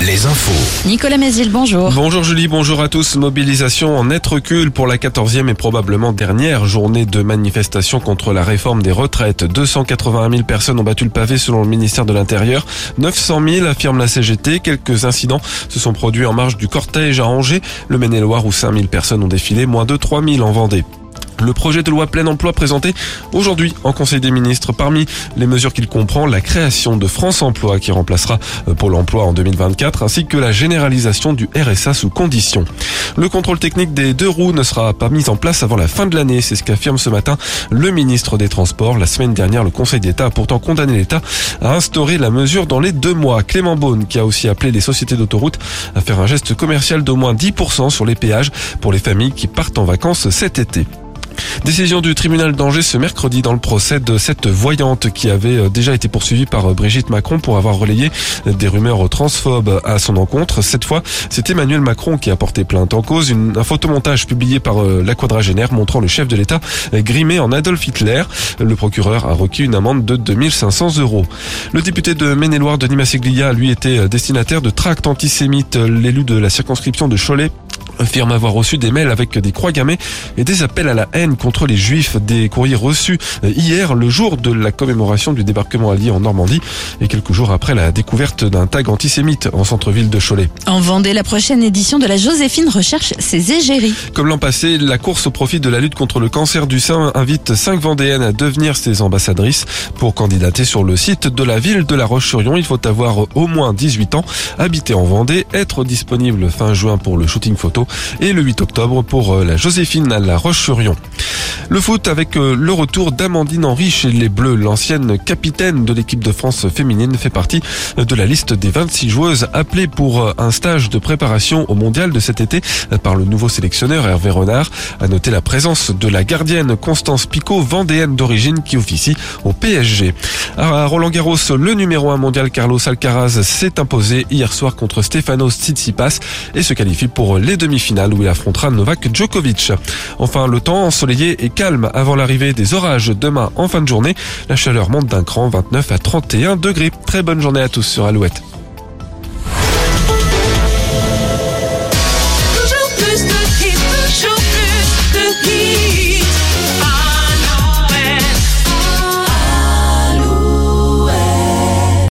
les infos. Nicolas Mézil, bonjour. Bonjour Julie, bonjour à tous. Mobilisation en net recul pour la 14e et probablement dernière journée de manifestation contre la réforme des retraites. 281 000 personnes ont battu le pavé selon le ministère de l'Intérieur. 900 000 affirme la CGT. Quelques incidents se sont produits en marge du cortège à Angers, le Maine-et-Loire où 5 000 personnes ont défilé, moins de 3 000 en Vendée. Le projet de loi plein emploi présenté aujourd'hui en Conseil des ministres. Parmi les mesures qu'il comprend, la création de France Emploi qui remplacera euh, Pôle emploi en 2024 ainsi que la généralisation du RSA sous conditions. Le contrôle technique des deux roues ne sera pas mis en place avant la fin de l'année. C'est ce qu'affirme ce matin le ministre des Transports. La semaine dernière, le Conseil d'État a pourtant condamné l'État à instaurer la mesure dans les deux mois. Clément Beaune qui a aussi appelé les sociétés d'autoroutes à faire un geste commercial d'au moins 10% sur les péages pour les familles qui partent en vacances cet été. Décision du tribunal d'Angers ce mercredi dans le procès de cette voyante qui avait euh, déjà été poursuivie par euh, Brigitte Macron pour avoir relayé des rumeurs transphobes à son encontre. Cette fois, c'est Emmanuel Macron qui a porté plainte en cause. un photomontage publié par euh, la quadragénaire montrant le chef de l'État grimé en Adolf Hitler. Le procureur a requis une amende de 2500 euros. Le député de Maine-et-Loire, Denis Masseglia, lui était destinataire de tracts antisémites. L'élu de la circonscription de Cholet affirme avoir reçu des mails avec des croix gammées et des appels à la haine les juifs, des courriers reçus euh, hier, le jour de la commémoration du débarquement allié en Normandie et quelques jours après la découverte d'un tag antisémite en centre-ville de Cholet. En Vendée, la prochaine édition de la Joséphine recherche ses égéries. Comme l'an passé, la course au profit de la lutte contre le cancer du sein invite cinq Vendéennes à devenir ses ambassadrices. Pour candidater sur le site de la ville de La Roche-sur-Yon, il faut avoir au moins 18 ans, habiter en Vendée, être disponible fin juin pour le shooting photo et le 8 octobre pour euh, la Joséphine à La Roche-sur-Yon. Le foot avec euh, le retour d'Amandine Henry chez les Bleus. L'ancienne capitaine de l'équipe de France féminine fait partie de la liste des 26 joueuses appelées pour euh, un stage de préparation au mondial de cet été par le nouveau sélectionneur Hervé Renard. À noter la présence de la gardienne Constance Picot, vendéenne d'origine qui officie au PSG. À Roland Garros, le numéro 1 mondial Carlos Alcaraz s'est imposé hier soir contre Stefanos Tsitsipas et se qualifie pour les demi-finales où il affrontera Novak Djokovic. Enfin, le temps ensoleillé calme avant l'arrivée des orages demain en fin de journée. La chaleur monte d'un cran, 29 à 31 degrés. Très bonne journée à tous sur Alouette.